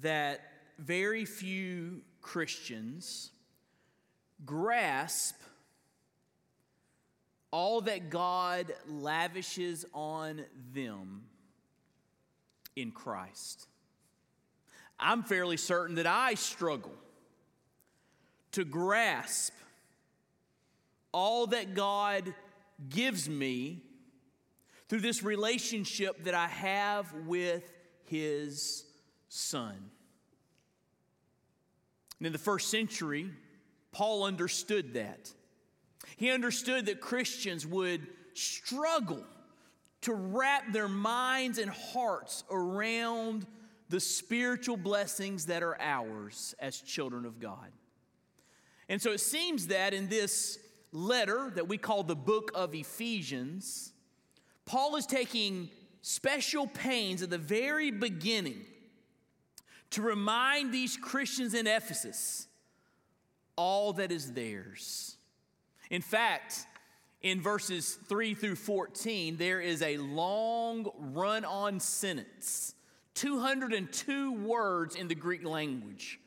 that very few Christians grasp all that God lavishes on them in Christ. I'm fairly certain that I struggle to grasp all that God gives me through this relationship that I have with His Son. And in the first century, Paul understood that. He understood that Christians would struggle to wrap their minds and hearts around the spiritual blessings that are ours as children of God. And so it seems that in this letter that we call the book of Ephesians, Paul is taking special pains at the very beginning to remind these Christians in Ephesus all that is theirs. In fact, in verses 3 through 14, there is a long run on sentence, 202 words in the Greek language,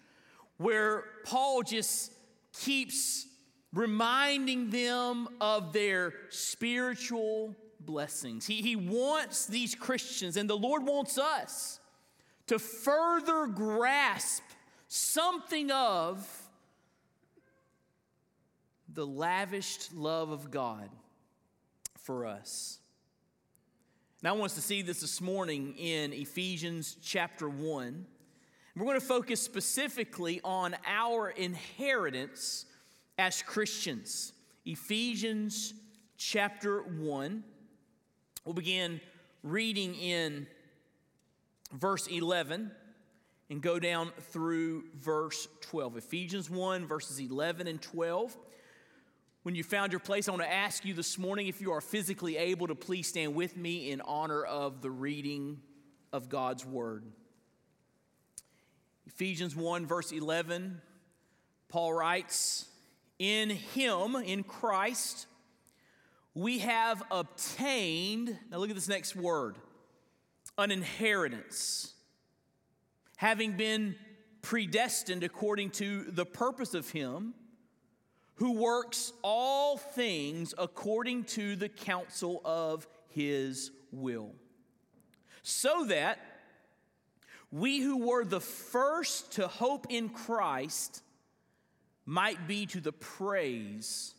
where Paul just keeps reminding them of their spiritual blessings. He, he wants these Christians, and the Lord wants us to further grasp something of the lavished love of God for us. Now, I want us to see this this morning in Ephesians chapter 1. We're going to focus specifically on our inheritance as Christians. Ephesians chapter 1. We'll begin reading in verse 11 and go down through verse 12. Ephesians 1, verses 11 and 12. When you found your place, I want to ask you this morning if you are physically able to please stand with me in honor of the reading of God's word. Ephesians 1, verse 11, Paul writes, In him, in Christ, we have obtained, now look at this next word, an inheritance, having been predestined according to the purpose of him who works all things according to the counsel of his will. So that we who were the first to hope in Christ might be to the praise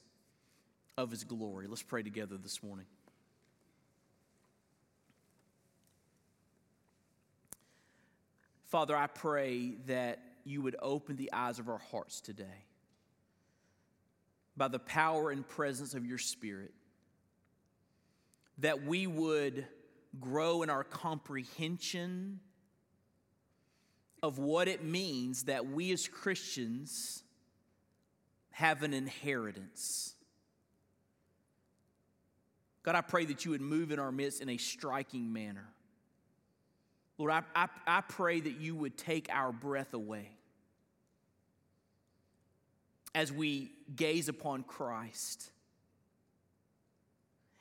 of his glory. Let's pray together this morning. Father, I pray that you would open the eyes of our hearts today by the power and presence of your Spirit, that we would grow in our comprehension of what it means that we as Christians have an inheritance. God, I pray that you would move in our midst in a striking manner. Lord, I, I, I pray that you would take our breath away as we gaze upon Christ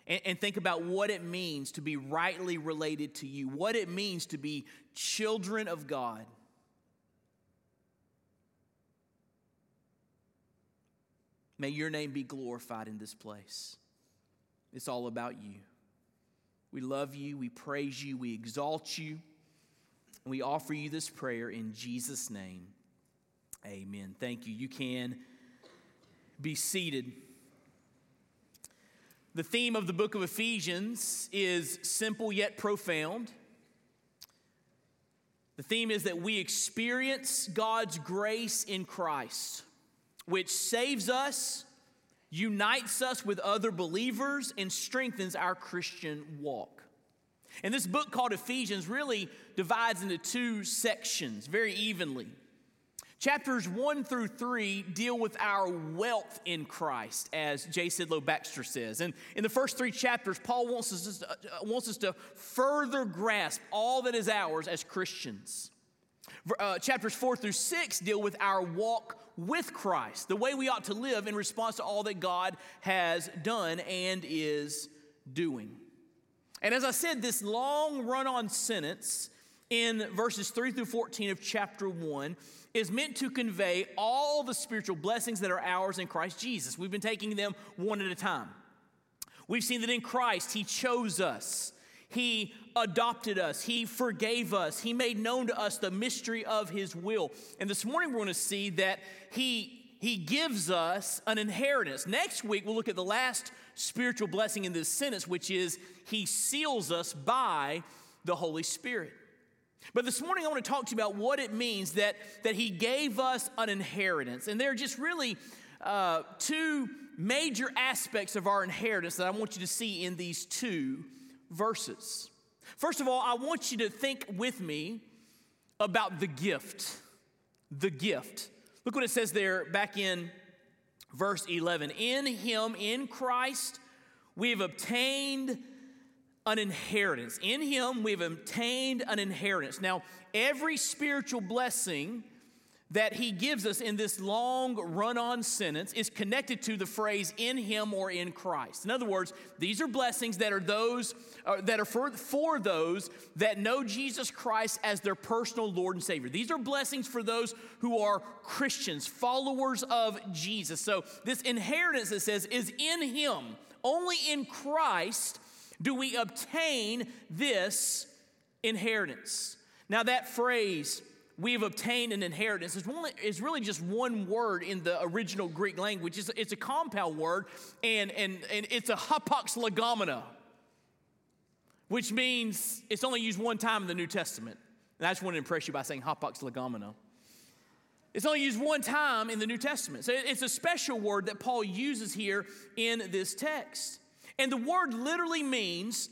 and, and, think about what it means to be rightly related to you, what it means to be children of God. May your name be glorified in this place. It's all about you. We love you, we praise you, we exalt you, and we offer you this prayer in Jesus' name. Amen. Thank you. You can be seated. The theme of the book of Ephesians is simple yet profound. The theme is that we experience God's grace in Christ, which saves us, unites us with other believers, and strengthens our Christian walk. And this book called Ephesians really divides into two sections very evenly. Chapters 1 through 3 deal with our wealth in Christ, as J. Sidlow Baxter says. And in the first three chapters, Paul wants us, to, uh, wants us to further grasp all that is ours as Christians. Uh, chapters 4 through 6 deal with our walk with Christ, the way we ought to live in response to all that God has done and is doing. And as I said, this long run on sentence in verses 3 through 14 of chapter 1 is meant to convey all the spiritual blessings that are ours in Christ Jesus. We've been taking them one at a time. We've seen that in Christ, He chose us, He adopted us, He forgave us, He made known to us the mystery of His will. And this morning, we're going to see that He he gives us an inheritance. Next week, we'll look at the last spiritual blessing in this sentence, which is He seals us by the Holy Spirit. But this morning, I want to talk to you about what it means that, that He gave us an inheritance. And there are just really uh, two major aspects of our inheritance that I want you to see in these two verses. First of all, I want you to think with me about the gift. The gift. Look what it says there back in verse 11. In Him, in Christ, we have obtained an inheritance. In Him, we've obtained an inheritance. Now, every spiritual blessing that He gives us in this long run on sentence is connected to the phrase in Him or in Christ. In other words, these are blessings that are those uh, that are for, for those that know Jesus Christ as their personal Lord and Savior. These are blessings for those who are Christians, followers of Jesus. So, this inheritance, it says, is in Him. Only in Christ do we obtain this inheritance. Now, that phrase, we've obtained an inheritance, is, one, is really just one word in the original Greek language. It's, it's a compound word, and, and, and it's a hapax legomena, which means it's only used one time in the New Testament. And I just want to impress you by saying hapax legomena. It's only used one time in the New Testament. So it's a special word that Paul uses here in this text. And the word literally means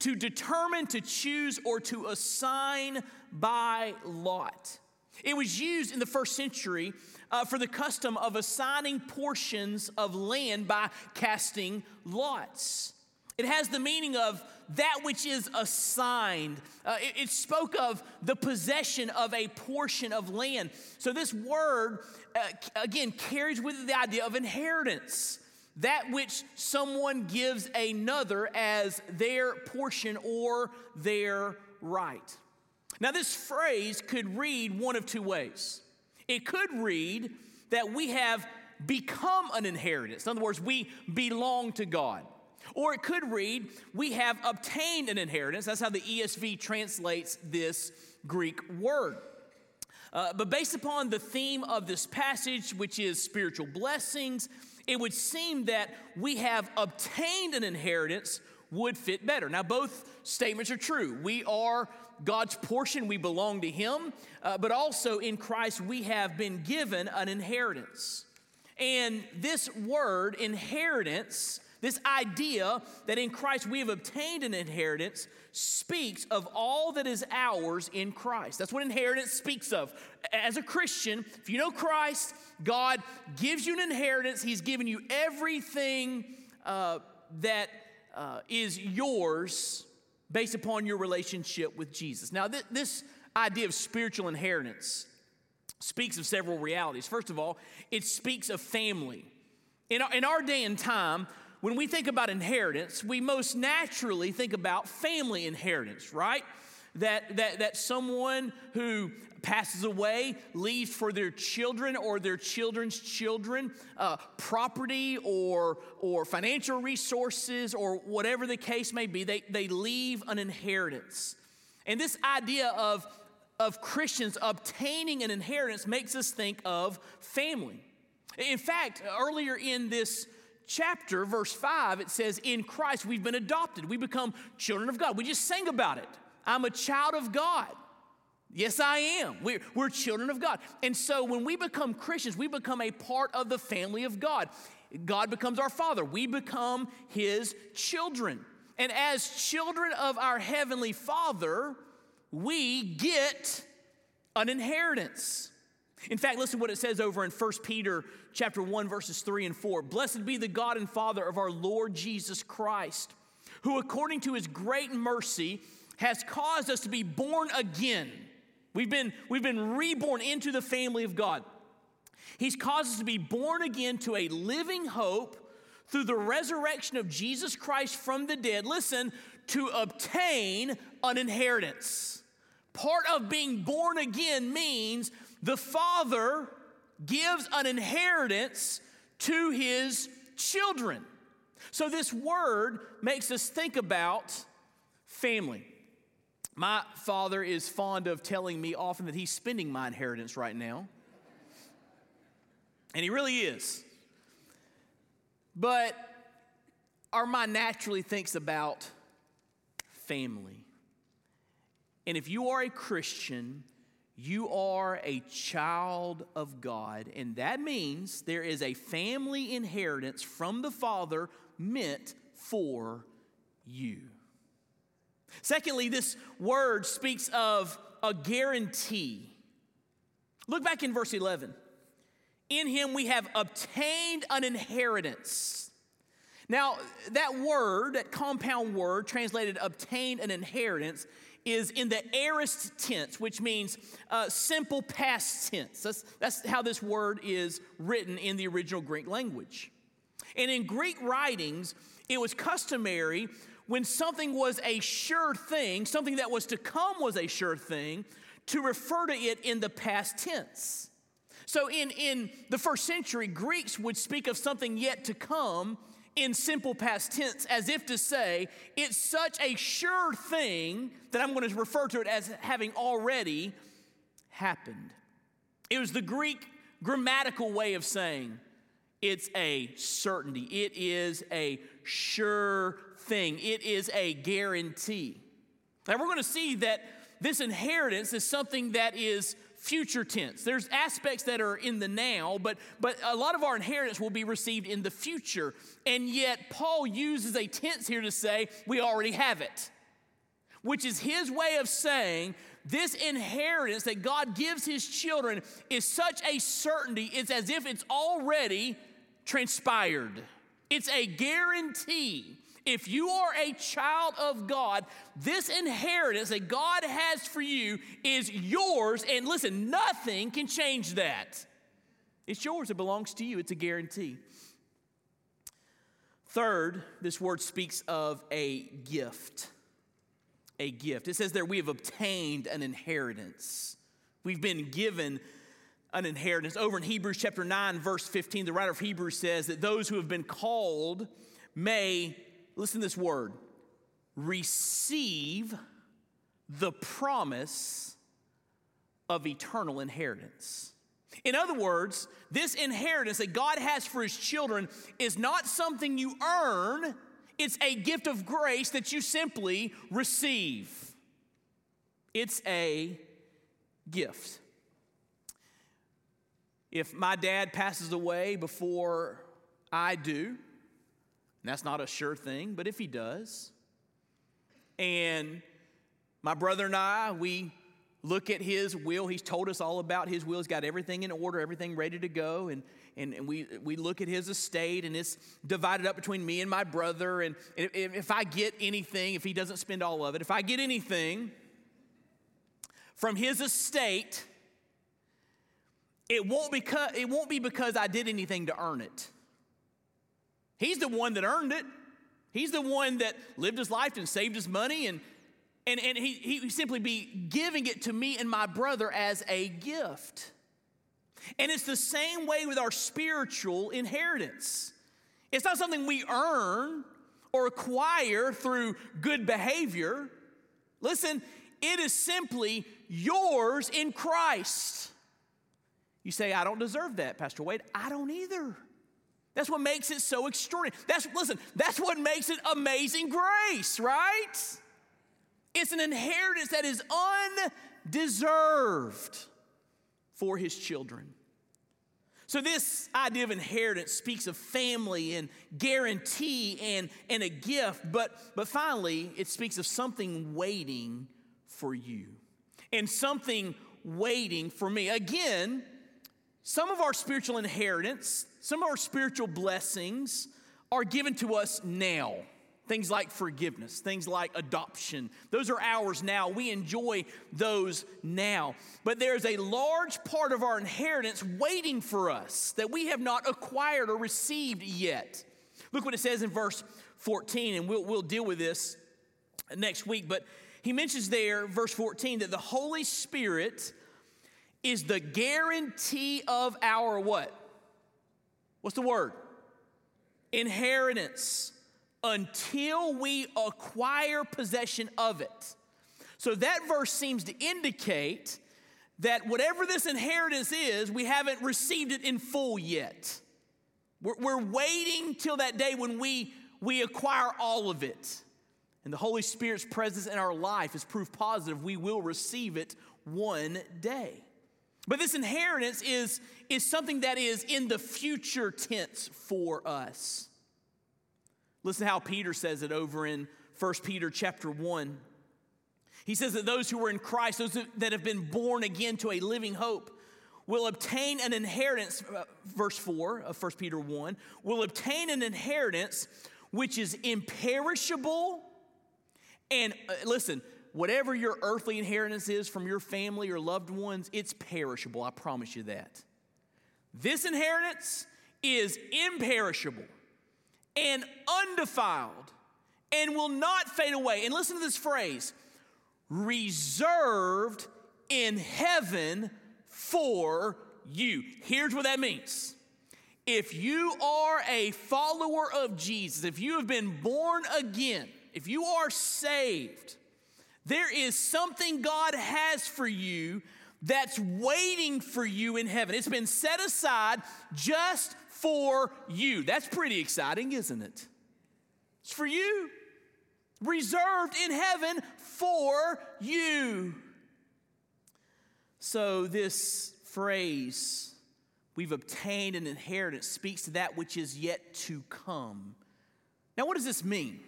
to determine, to choose, or to assign by lot. It was used in the first century uh, for the custom of assigning portions of land by casting lots. It has the meaning of that which is assigned. Uh, it, it, spoke of the possession of a portion of land. So, this word, uh, again, carries with it the idea of inheritance that which someone gives another as their portion or their right. Now, this phrase could read one of two ways. It could read that we have become an inheritance. In other words, we belong to God. Or it could read, we have obtained an inheritance. That's how the ESV translates this Greek word. Uh, but based upon the theme of this passage, which is spiritual blessings, it would seem that we have obtained an inheritance would fit better. Now, both statements are true. We are God's portion, we belong to Him, uh, but also in Christ we have been given an inheritance. And this word, inheritance, this idea that in Christ we have obtained an inheritance, speaks of all that is ours in Christ. That's what inheritance speaks of. As a Christian, if you know Christ, God gives you an inheritance, He's given you everything uh, that uh, is yours based upon your relationship with Jesus. Now, th- this idea of spiritual inheritance speaks of several realities. First of all, it speaks of family. In our, in our day and time, when we think about inheritance, we most naturally think about family inheritance, right? That, that, that someone who passes away leaves for their children or their children's children uh, property or, or financial resources or whatever the case may be. They, they leave an inheritance. And this idea of, of Christians obtaining an inheritance makes us think of family. In fact, earlier in this chapter, verse 5, it says, In Christ we've been adopted. We become children of God. We just sang about it. I'm a child of God. Yes, I am. We're, we're children of God. And so when we become Christians, we become a part of the family of God. God becomes our father, we become his children. And as children of our Heavenly Father, we get an inheritance. In fact, listen to what it says over in 1 Peter chapter 1 verses 3 and 4. Blessed be the God and Father of our Lord Jesus Christ, who according to his great mercy has caused us to be born again. We've been, we've been reborn into the family of God. He's caused us to be born again to a living hope through the resurrection of Jesus Christ from the dead. Listen, to obtain an inheritance. Part of being born again means the Father gives an inheritance to his children. So, this word makes us think about family. My father is fond of telling me often that he's spending my inheritance right now. And he really is. But our mind naturally thinks about family. And if you are a Christian, you are a child of God, and that means there is a family inheritance from the Father meant for you. Secondly, this word speaks of a guarantee. Look back in verse 11. In him we have obtained an inheritance. Now, that word, that compound word translated obtained an inheritance, is in the aorist tense, which means uh, simple past tense. That's, that's how this word is written in the original Greek language. And in Greek writings, it was customary when something was a sure thing, something that was to come was a sure thing, to refer to it in the past tense. So in, in the first century, Greeks would speak of something yet to come in simple past tense as if to say, it's such a sure thing that I'm going to refer to it as having already happened. It was the Greek grammatical way of saying it's a certainty, it is a sure thing, it is a guarantee. Now we're going to see that this inheritance is something that is future tense. There's aspects that are in the now, but, but a lot of our inheritance will be received in the future. And yet, Paul uses a tense here to say, we already have it, which is his way of saying, this inheritance that God gives his children is such a certainty, it's as if it's already transpired. It's a guarantee if you are a child of God, this inheritance that God has for you is yours. And listen, nothing can change that. It's yours, it belongs to you, it's a guarantee. Third, this word speaks of a gift. A gift. It says there, we have obtained an inheritance. We've been given an inheritance. Over in Hebrews chapter 9, verse 15, the writer of Hebrews says that those who have been called may listen to this word receive the promise of eternal inheritance. In other words, this inheritance that God has for his children is not something you earn, it's a gift of grace that you simply receive. It's a gift. If my dad passes away before I do, and that's not a sure thing, but if he does, and my brother and I, we look at his will. He's told us all about his will. He's got everything in order, everything ready to go. And, and, and we, we look at his estate, and it's divided up between me and my brother. And if, if I get anything, if he doesn't spend all of it, if I get anything from his estate, it won't, because, it won't be because I did anything to earn it. He's the one that earned it. He's the one that lived his life and saved his money, and, and, and he, he simply be giving it to me and my brother as a gift. And it's the same way with our spiritual inheritance. It's not something we earn or acquire through good behavior. Listen, it is simply yours in Christ. You say, I don't deserve that, Pastor Wade. I don't either. That's what makes it so extraordinary. That's listen, that's what makes it amazing grace, right? It's an inheritance that is undeserved for his children. So, this idea of inheritance speaks of family and guarantee and, and a gift, but, but finally, it speaks of something waiting for you and something waiting for me. Again, some of our spiritual inheritance, some of our spiritual blessings are given to us now. Things like forgiveness, things like adoption. Those are ours now. We enjoy those now. But there's a large part of our inheritance waiting for us that we have not acquired or received yet. Look what it says in verse 14, and we'll, we'll deal with this next week. But he mentions there, verse 14, that the Holy Spirit is the guarantee of our what? What's the word? Inheritance until we acquire possession of it. So that verse seems to indicate that whatever this inheritance is, we haven't received it in full yet. We're, we're, waiting till that day when we, we acquire all of it. And the Holy Spirit's presence in our life is proof positive we will receive it one day. But this inheritance is, is something that is in the future tense for us. Listen how Peter says it over in 1 Peter chapter 1. He says that those who are in Christ, those that have been born again to a living hope, will obtain an inheritance, uh, verse 4 of 1 Peter 1, will obtain an inheritance which is imperishable. And uh, listen, whatever your earthly inheritance is from your family or loved ones, it's perishable. I promise you that. This inheritance is imperishable and undefiled and will not fade away. And listen to this phrase reserved in heaven for you. Here's what that means. If you are a follower of Jesus, if you have been born again, if you are saved, there is something God has for you that's waiting for you in heaven. It's been set aside just for you. That's pretty exciting, isn't it? It's for you, reserved in heaven for you. So, this phrase, we've obtained an inheritance, speaks to that which is yet to come. Now, what does this mean?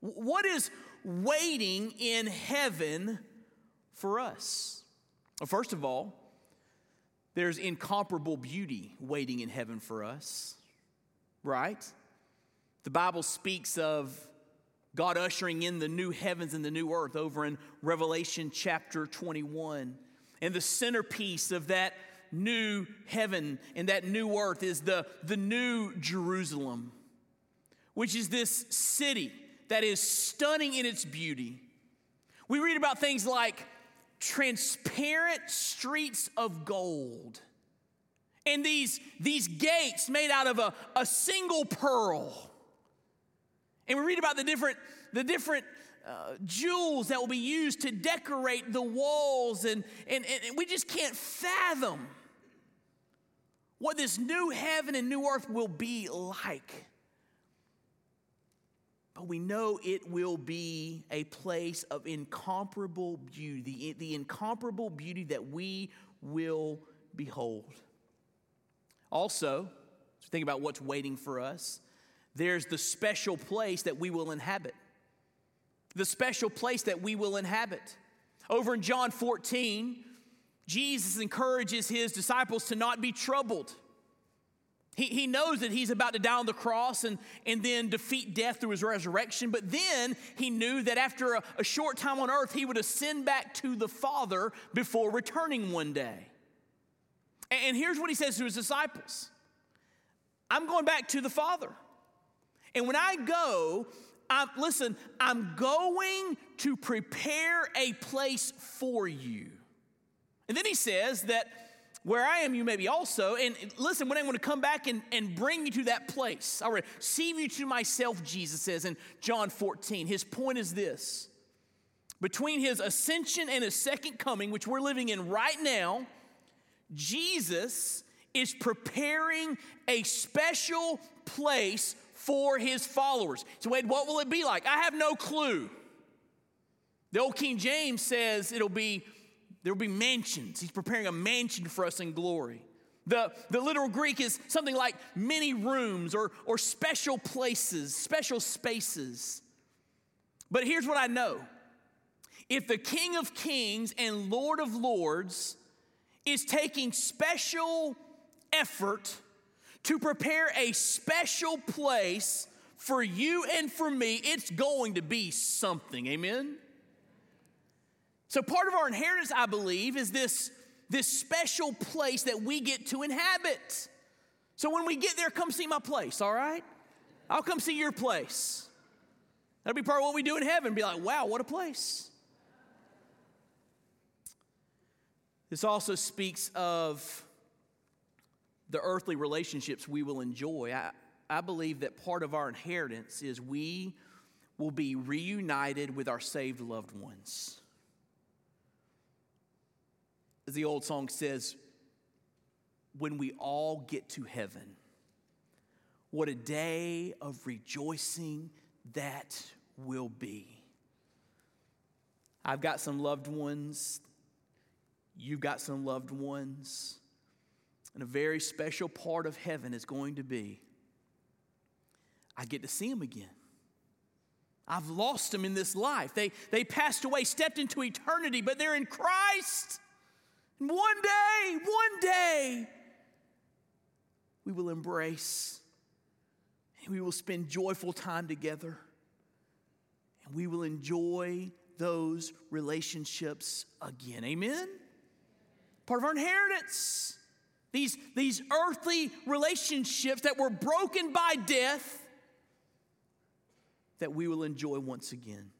What is waiting in heaven for us? Well, first of all, there's incomparable beauty waiting in heaven for us, right? The Bible speaks of God ushering in the new heavens and the new earth over in Revelation chapter 21. And the centerpiece of that new heaven and that new earth is the, the new Jerusalem, which is this city that is stunning in its beauty. We read about things like transparent streets of gold and these, these gates made out of a, a single pearl. And we read about the different, the different uh, jewels that will be used to decorate the walls, and, and, and we just can't fathom what this new heaven and new earth will be like but we know it will be a place of incomparable beauty, the, the incomparable beauty that we will behold. Also, think about what's waiting for us. There's the special place that we will inhabit. The special place that we will inhabit. Over in John 14, Jesus encourages his disciples to not be troubled. He, he knows that he's about to die on the cross and, and then defeat death through his resurrection, but then he knew that after a, a short time on earth, he would ascend back to the Father before returning one day. And, and here's what he says to his disciples I'm going back to the Father. And when I go, I'm, listen, I'm going to prepare a place for you. And then he says that where I am, you may be also. And listen, when I'm going to come back and, and bring you to that place, I'll receive you to myself, Jesus says in John 14. His point is this between his ascension and his second coming, which we're living in right now, Jesus is preparing a special place for his followers. So, Wade, what will it be like? I have no clue. The old King James says it'll be there will be mansions. He's preparing a mansion for us in glory. The, the literal Greek is something like many rooms or, or special places, special spaces. But here's what I know if the King of Kings and Lord of Lords is taking special effort to prepare a special place for you and for me, it's going to be something. Amen? So, part of our inheritance, I believe, is this, this special place that we get to inhabit. So, when we get there, come see my place, all right? I'll come see your place. That'll be part of what we do in heaven. Be like, wow, what a place. This also speaks of the earthly relationships we will enjoy. I, I believe that part of our inheritance is we will be reunited with our saved loved ones. As the old song says, when we all get to heaven, what a day of rejoicing that will be. I've got some loved ones. You've got some loved ones. And a very special part of heaven is going to be I get to see them again. I've lost them in this life. They, they passed away, stepped into eternity, but they're in Christ. One day, one day, we will embrace and we will spend joyful time together and we will enjoy those relationships again. Amen? Part of our inheritance. These, these earthly relationships that were broken by death that we will enjoy once again.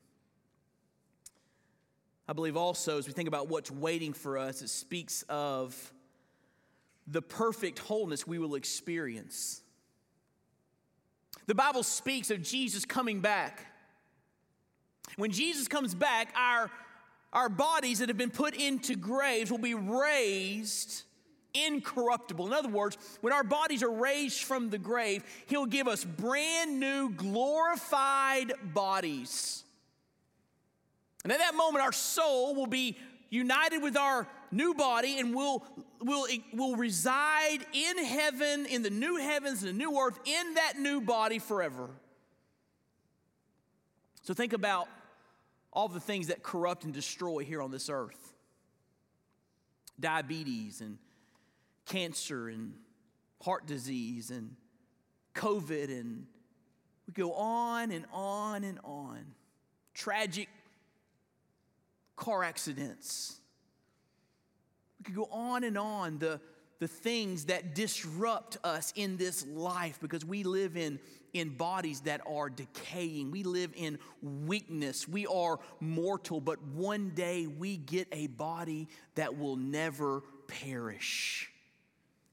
I believe also, as we think about what's waiting for us, it speaks of the perfect wholeness we will experience. The Bible speaks of Jesus coming back. When Jesus comes back, our, our bodies that have been put into graves will be raised incorruptible. In other words, when our bodies are raised from the grave, He'll give us brand new, glorified bodies. And at that moment, our soul will be united with our new body and will will will reside in heaven in the new heavens and the new earth in that new body forever so think about all the things that corrupt and destroy here on this earth diabetes and cancer and heart disease and COVID, and we go on and on and on. Tragic car accidents. We could go on and on. The, the things that disrupt us in this life because we live in, in bodies that are decaying. We live in weakness. We are mortal, but one day we get a body that will never perish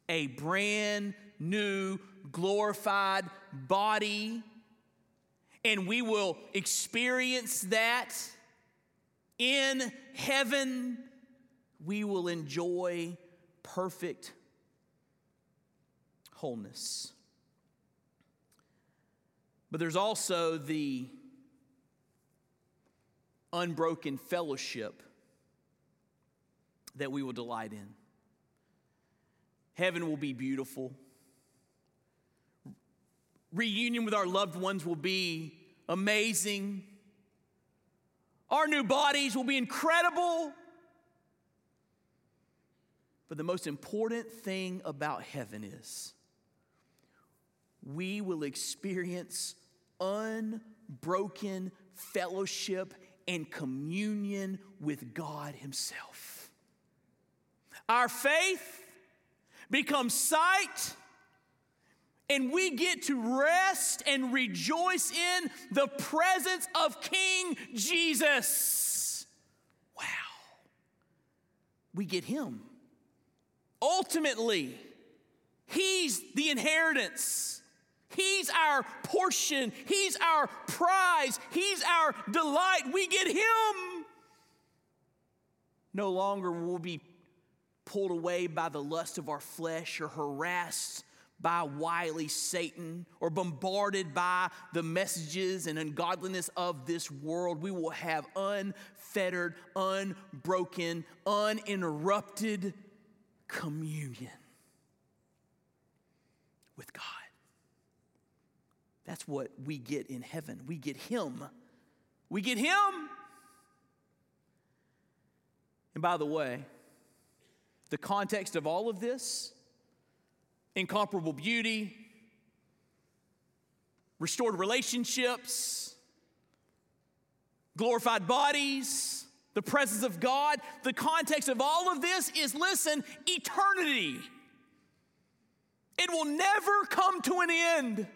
a brand new, glorified body. And we will experience that in heaven. We will enjoy perfect wholeness. But there's also the unbroken fellowship that we will delight in. Heaven will be beautiful. Reunion with our loved ones will be amazing. Our new bodies will be incredible. But the most important thing about heaven is we will experience unbroken fellowship and communion with God Himself. Our faith becomes sight, and we get to rest and rejoice in the presence of King Jesus. Wow. We get Him. Ultimately, He's the inheritance. He's our portion. He's our prize. He's our delight. We get Him. No longer will we be pulled away by the lust of our flesh or harassed by wily Satan or bombarded by the messages and ungodliness of this world, we will have unfettered, unbroken, uninterrupted communion with God. That's what we get in heaven. We get Him. We get Him. And by the way, the context of all of this incomparable beauty, restored relationships, glorified bodies, the presence of God. The context of all of this is listen, eternity. It will never come to an end.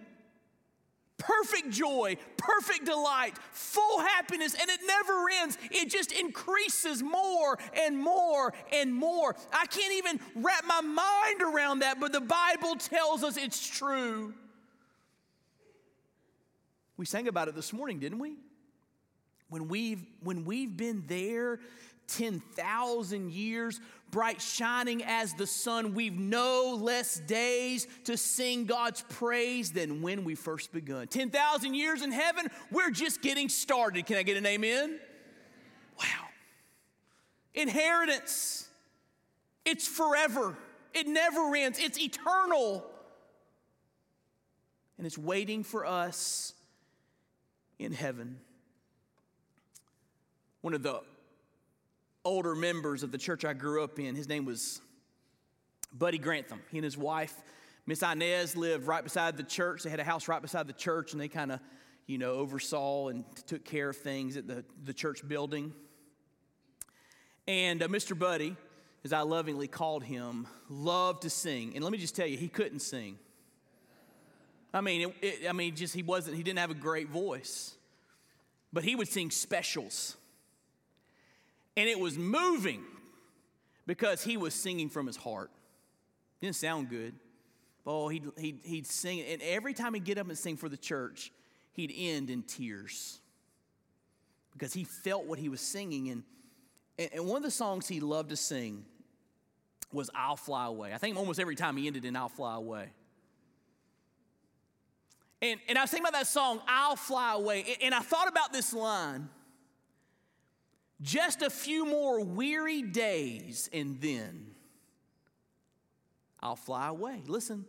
Perfect joy, perfect delight, full happiness, and it never ends. It just increases more and more and more. I can't even wrap my mind around that, but the Bible tells us it's true. We sang about it this morning, didn't we? When we've, when we've been there 10,000 years, bright shining as the sun, we've no less days to sing God's praise than when we first begun. 10,000 years in heaven, we're just getting started. Can I get an amen? Wow. Inheritance. It's forever. It never ends. It's eternal. And it's waiting for us in heaven. One of the older members of the church I grew up in, his name was Buddy Grantham. He and his wife, Miss Inez, lived right beside the church. They had a house right beside the church, and they kind of, you know, oversaw and took care of things at the, the church building. And uh, Mr. Buddy, as I lovingly called him, loved to sing. And let me just tell you, he couldn't sing. I mean, it, it, I mean, just he wasn't. He didn't have a great voice, but he would sing specials. And it was moving because he was singing from his heart. Didn't sound good. Oh, he'd, he'd, he'd sing. And every time he'd get up and sing for the church, he'd end in tears because he felt what he was singing. And, and one of the songs he loved to sing was I'll Fly Away. I think almost every time he ended in I'll Fly Away. And, and I was thinking about that song, I'll Fly Away. And I thought about this line just a few more weary days, and then I'll fly away. Listen,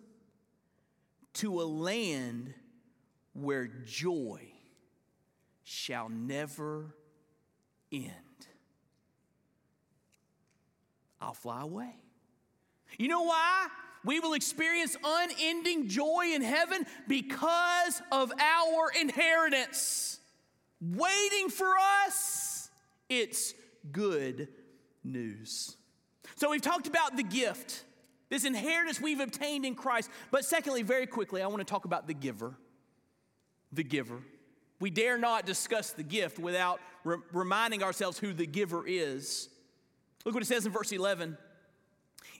to a land where joy shall never end. I'll fly away. You know why? We will experience unending joy in heaven because of our inheritance waiting for us. It's good news. So we've talked about the gift, this inheritance we've obtained in Christ. But secondly, very quickly, I want to talk about the giver. The giver. We dare not discuss the gift without re- reminding ourselves who the giver is. Look what it says in verse 11.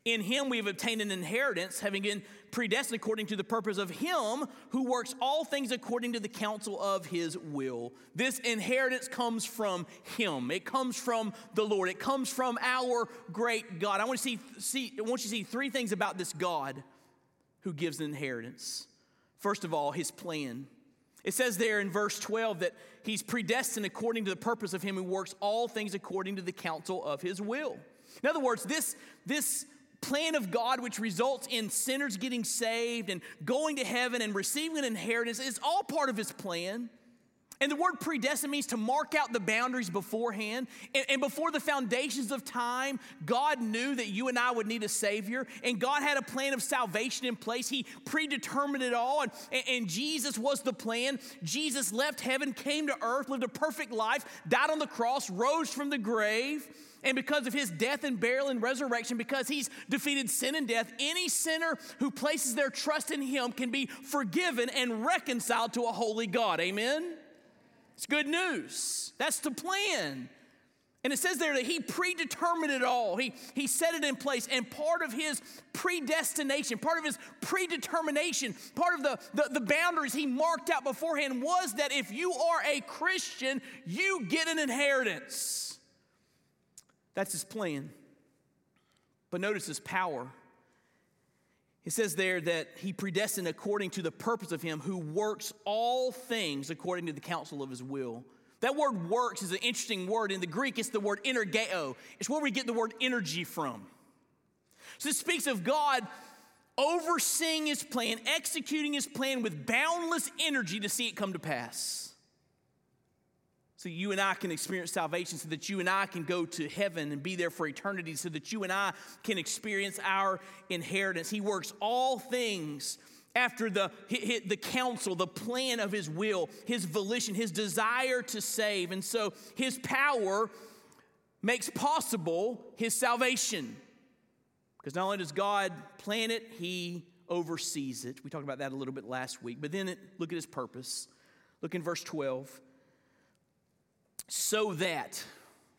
In him we have obtained an inheritance, having been predestined according to the purpose of him who works all things according to the counsel of his will. This inheritance comes from him. It comes from the Lord. It comes from our great God. I want to see, see I want you to see three things about this God who gives an inheritance. First of all, his plan. It says there in verse 12 that he's predestined according to the purpose of him who works all things according to the counsel of his will. In other words, this, this plan of God, which results in sinners getting saved and going to heaven and receiving an inheritance, is all part of His plan. And the word predestined means to mark out the boundaries beforehand. And, and, before the foundations of time, God knew that you and I would need a Savior. And God had a plan of salvation in place. He predetermined it all. And, and Jesus was the plan. Jesus left heaven, came to earth, lived a perfect life, died on the cross, rose from the grave. And because of his death and burial and resurrection, because he's defeated sin and death, any sinner who places their trust in him can be forgiven and reconciled to a holy God. Amen? It's good news. That's the plan. And it says there that he predetermined it all. He, he set it in place. And part of his predestination, part of his predetermination, part of the, the, the, boundaries he marked out beforehand was that if you are a Christian, you get an inheritance. That's his plan. But notice his power. It says there that he predestined according to the purpose of him who works all things according to the counsel of his will. That word works is an interesting word. In the Greek, it's the word energeo. It's where we get the word energy from. So it speaks of God overseeing his plan, executing his plan with boundless energy to see it come to pass. So you and I can experience salvation, so that you and I can go to heaven and be there for eternity, so that you and I can experience our inheritance. He works all things after the, the counsel, the plan of his will, his volition, his desire to save. And so his power makes possible his salvation. Because not only does God plan it, he oversees it. We talked about that a little bit last week. But then it, look at his purpose. Look in verse 12 so that.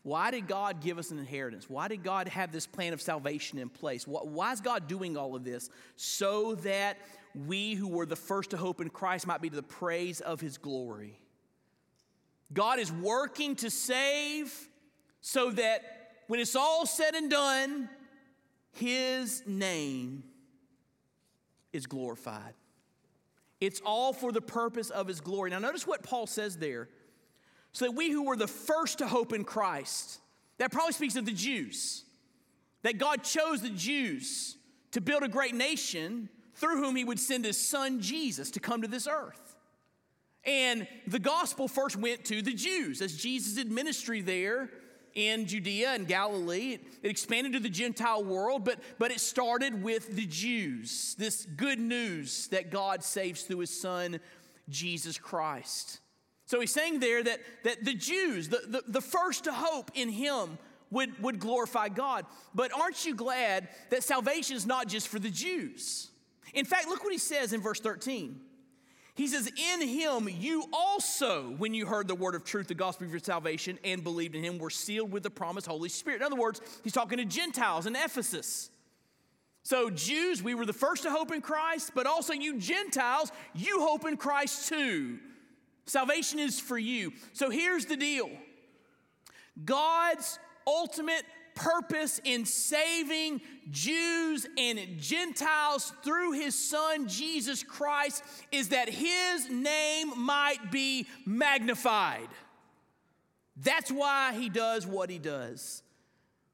Why did God give us an inheritance? Why did God have this plan of salvation in place? Why is God doing all of this? So that we who were the first to hope in Christ might be to the praise of his glory. God is working to save so that when it's all said and done, his name is glorified. It's all for the purpose of his glory. Now, notice what Paul says there so that we who were the first to hope in Christ, that probably speaks of the Jews, that God chose the Jews to build a great nation through whom he would send his son Jesus to come to this earth. And the gospel first went to the Jews as Jesus' did ministry there in Judea and Galilee. It, expanded to the Gentile world, but, but it started with the Jews. This good news that God saves through his son, Jesus Christ. So he's saying there that, that the Jews, the, the, the first to hope in him, would, would glorify God. But aren't you glad that salvation is not just for the Jews? In fact, look what he says in verse 13. He says, In him you also, when you heard the word of truth, the gospel of your salvation, and believed in him, were sealed with the promised Holy Spirit. In other words, he's talking to Gentiles in Ephesus. So, Jews, we were the first to hope in Christ, but also you Gentiles, you hope in Christ too. Salvation is for you. So here's the deal God's ultimate purpose in saving Jews and Gentiles through his son Jesus Christ is that his name might be magnified. That's why he does what he does.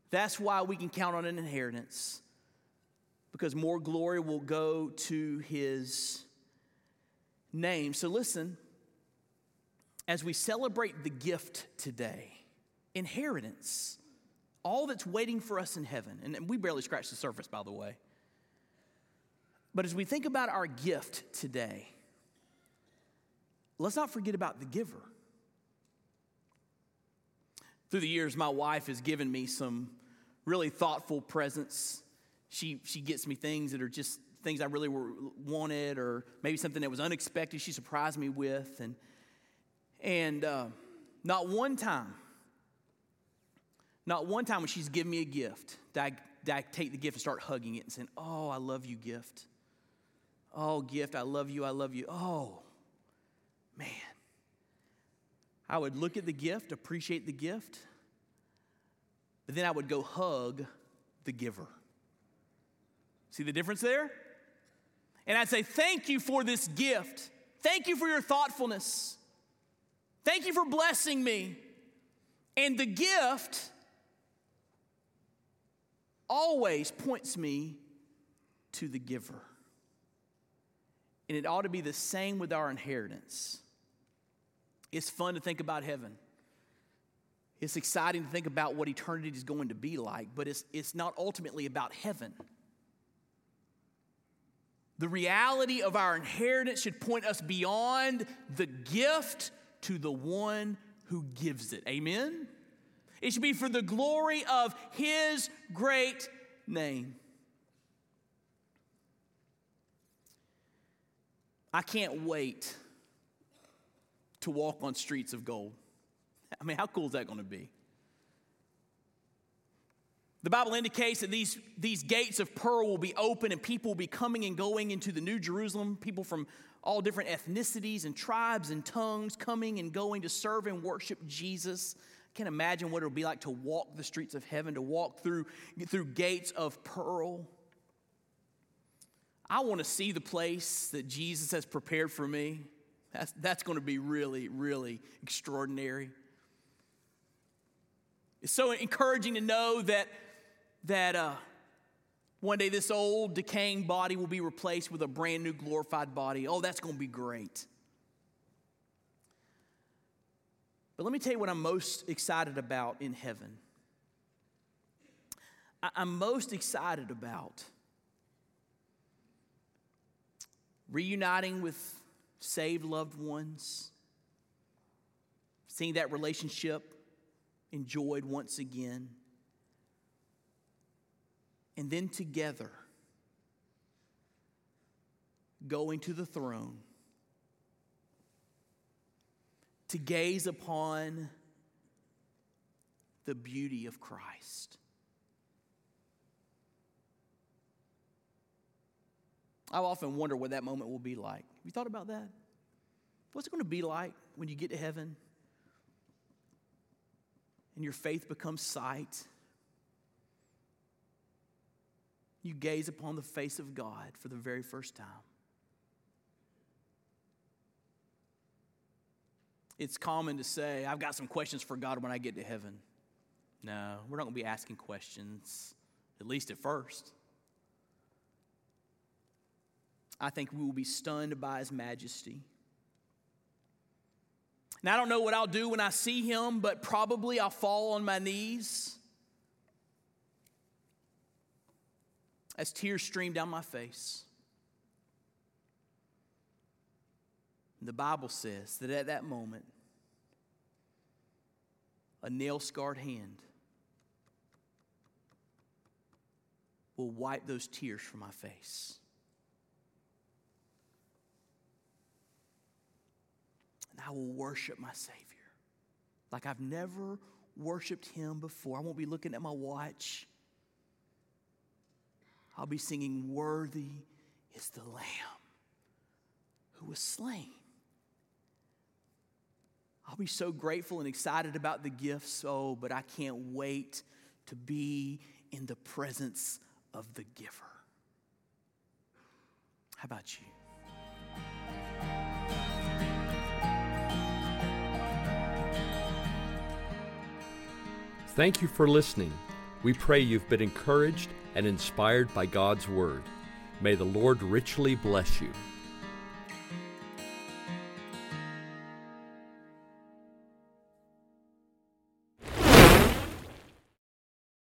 That's why we can count on an inheritance because more glory will go to his name. So listen, as we celebrate the gift today, inheritance, all that's waiting for us in heaven, and we barely scratched the surface, by the way. But as we think about our gift today, let's not forget about the giver. Through the years, my wife has given me some really thoughtful presents. She, she gets me things that are just things I really were, wanted, or maybe something that was unexpected she surprised me with. And and uh, not one time, not one time when she's given me a gift, did I, did I take the gift and start hugging it and saying, Oh, I love you, gift. Oh, gift, I love you, I love you. Oh, man. I would look at the gift, appreciate the gift, but then I would go hug the giver. See the difference there? And I'd say, Thank you for this gift. Thank you for your thoughtfulness. Thank you for blessing me. And the gift always points me to the giver. And it ought to be the same with our inheritance. It's fun to think about heaven. It's exciting to think about what eternity is going to be like, but it's, it's not ultimately about heaven. The reality of our inheritance should point us beyond the gift to the one who gives it. Amen? It should be for the glory of his great name. I can't wait to walk on streets of gold. I mean, how cool is that going to be? The Bible indicates that these, these gates of pearl will be open and people will be coming and going into the New Jerusalem, people from all different ethnicities and tribes and tongues coming and going to serve and worship Jesus. I can't imagine what it'll be like to walk the streets of heaven, to walk through, through gates of pearl. I want to see the place that Jesus has prepared for me. That's, that's going to be really, really extraordinary. It's so encouraging to know that, that uh, One day, this old decaying body will be replaced with a brand new glorified body. Oh, that's going to be great. But let me tell you what I'm most excited about in heaven. I'm most excited about reuniting with saved loved ones, seeing that relationship enjoyed once again, and then together going to the throne to gaze upon the beauty of Christ. I often wonder what that moment will be like. Have you thought about that? What's it going to be like when you get to heaven and your faith becomes sight? You gaze upon the face of God for the very first time. It's common to say, I've got some questions for God when I get to heaven. No, we're not going to be asking questions, at least at first. I think we will be stunned by his majesty. Now, I don't know what I'll do when I see him, but probably I'll fall on my knees as tears stream down my face. The Bible says that at that moment, a nail scarred hand will wipe those tears from my face. And I will worship my Savior like I've never worshiped Him before. I won't be looking at my watch. I'll be singing, Worthy is the Lamb who was slain. I'll be so grateful and excited about the gifts, oh, but I can't wait to be in the presence of the giver. How about you? Thank you for listening. We pray you've been encouraged and inspired by God's Word. May the Lord richly bless you.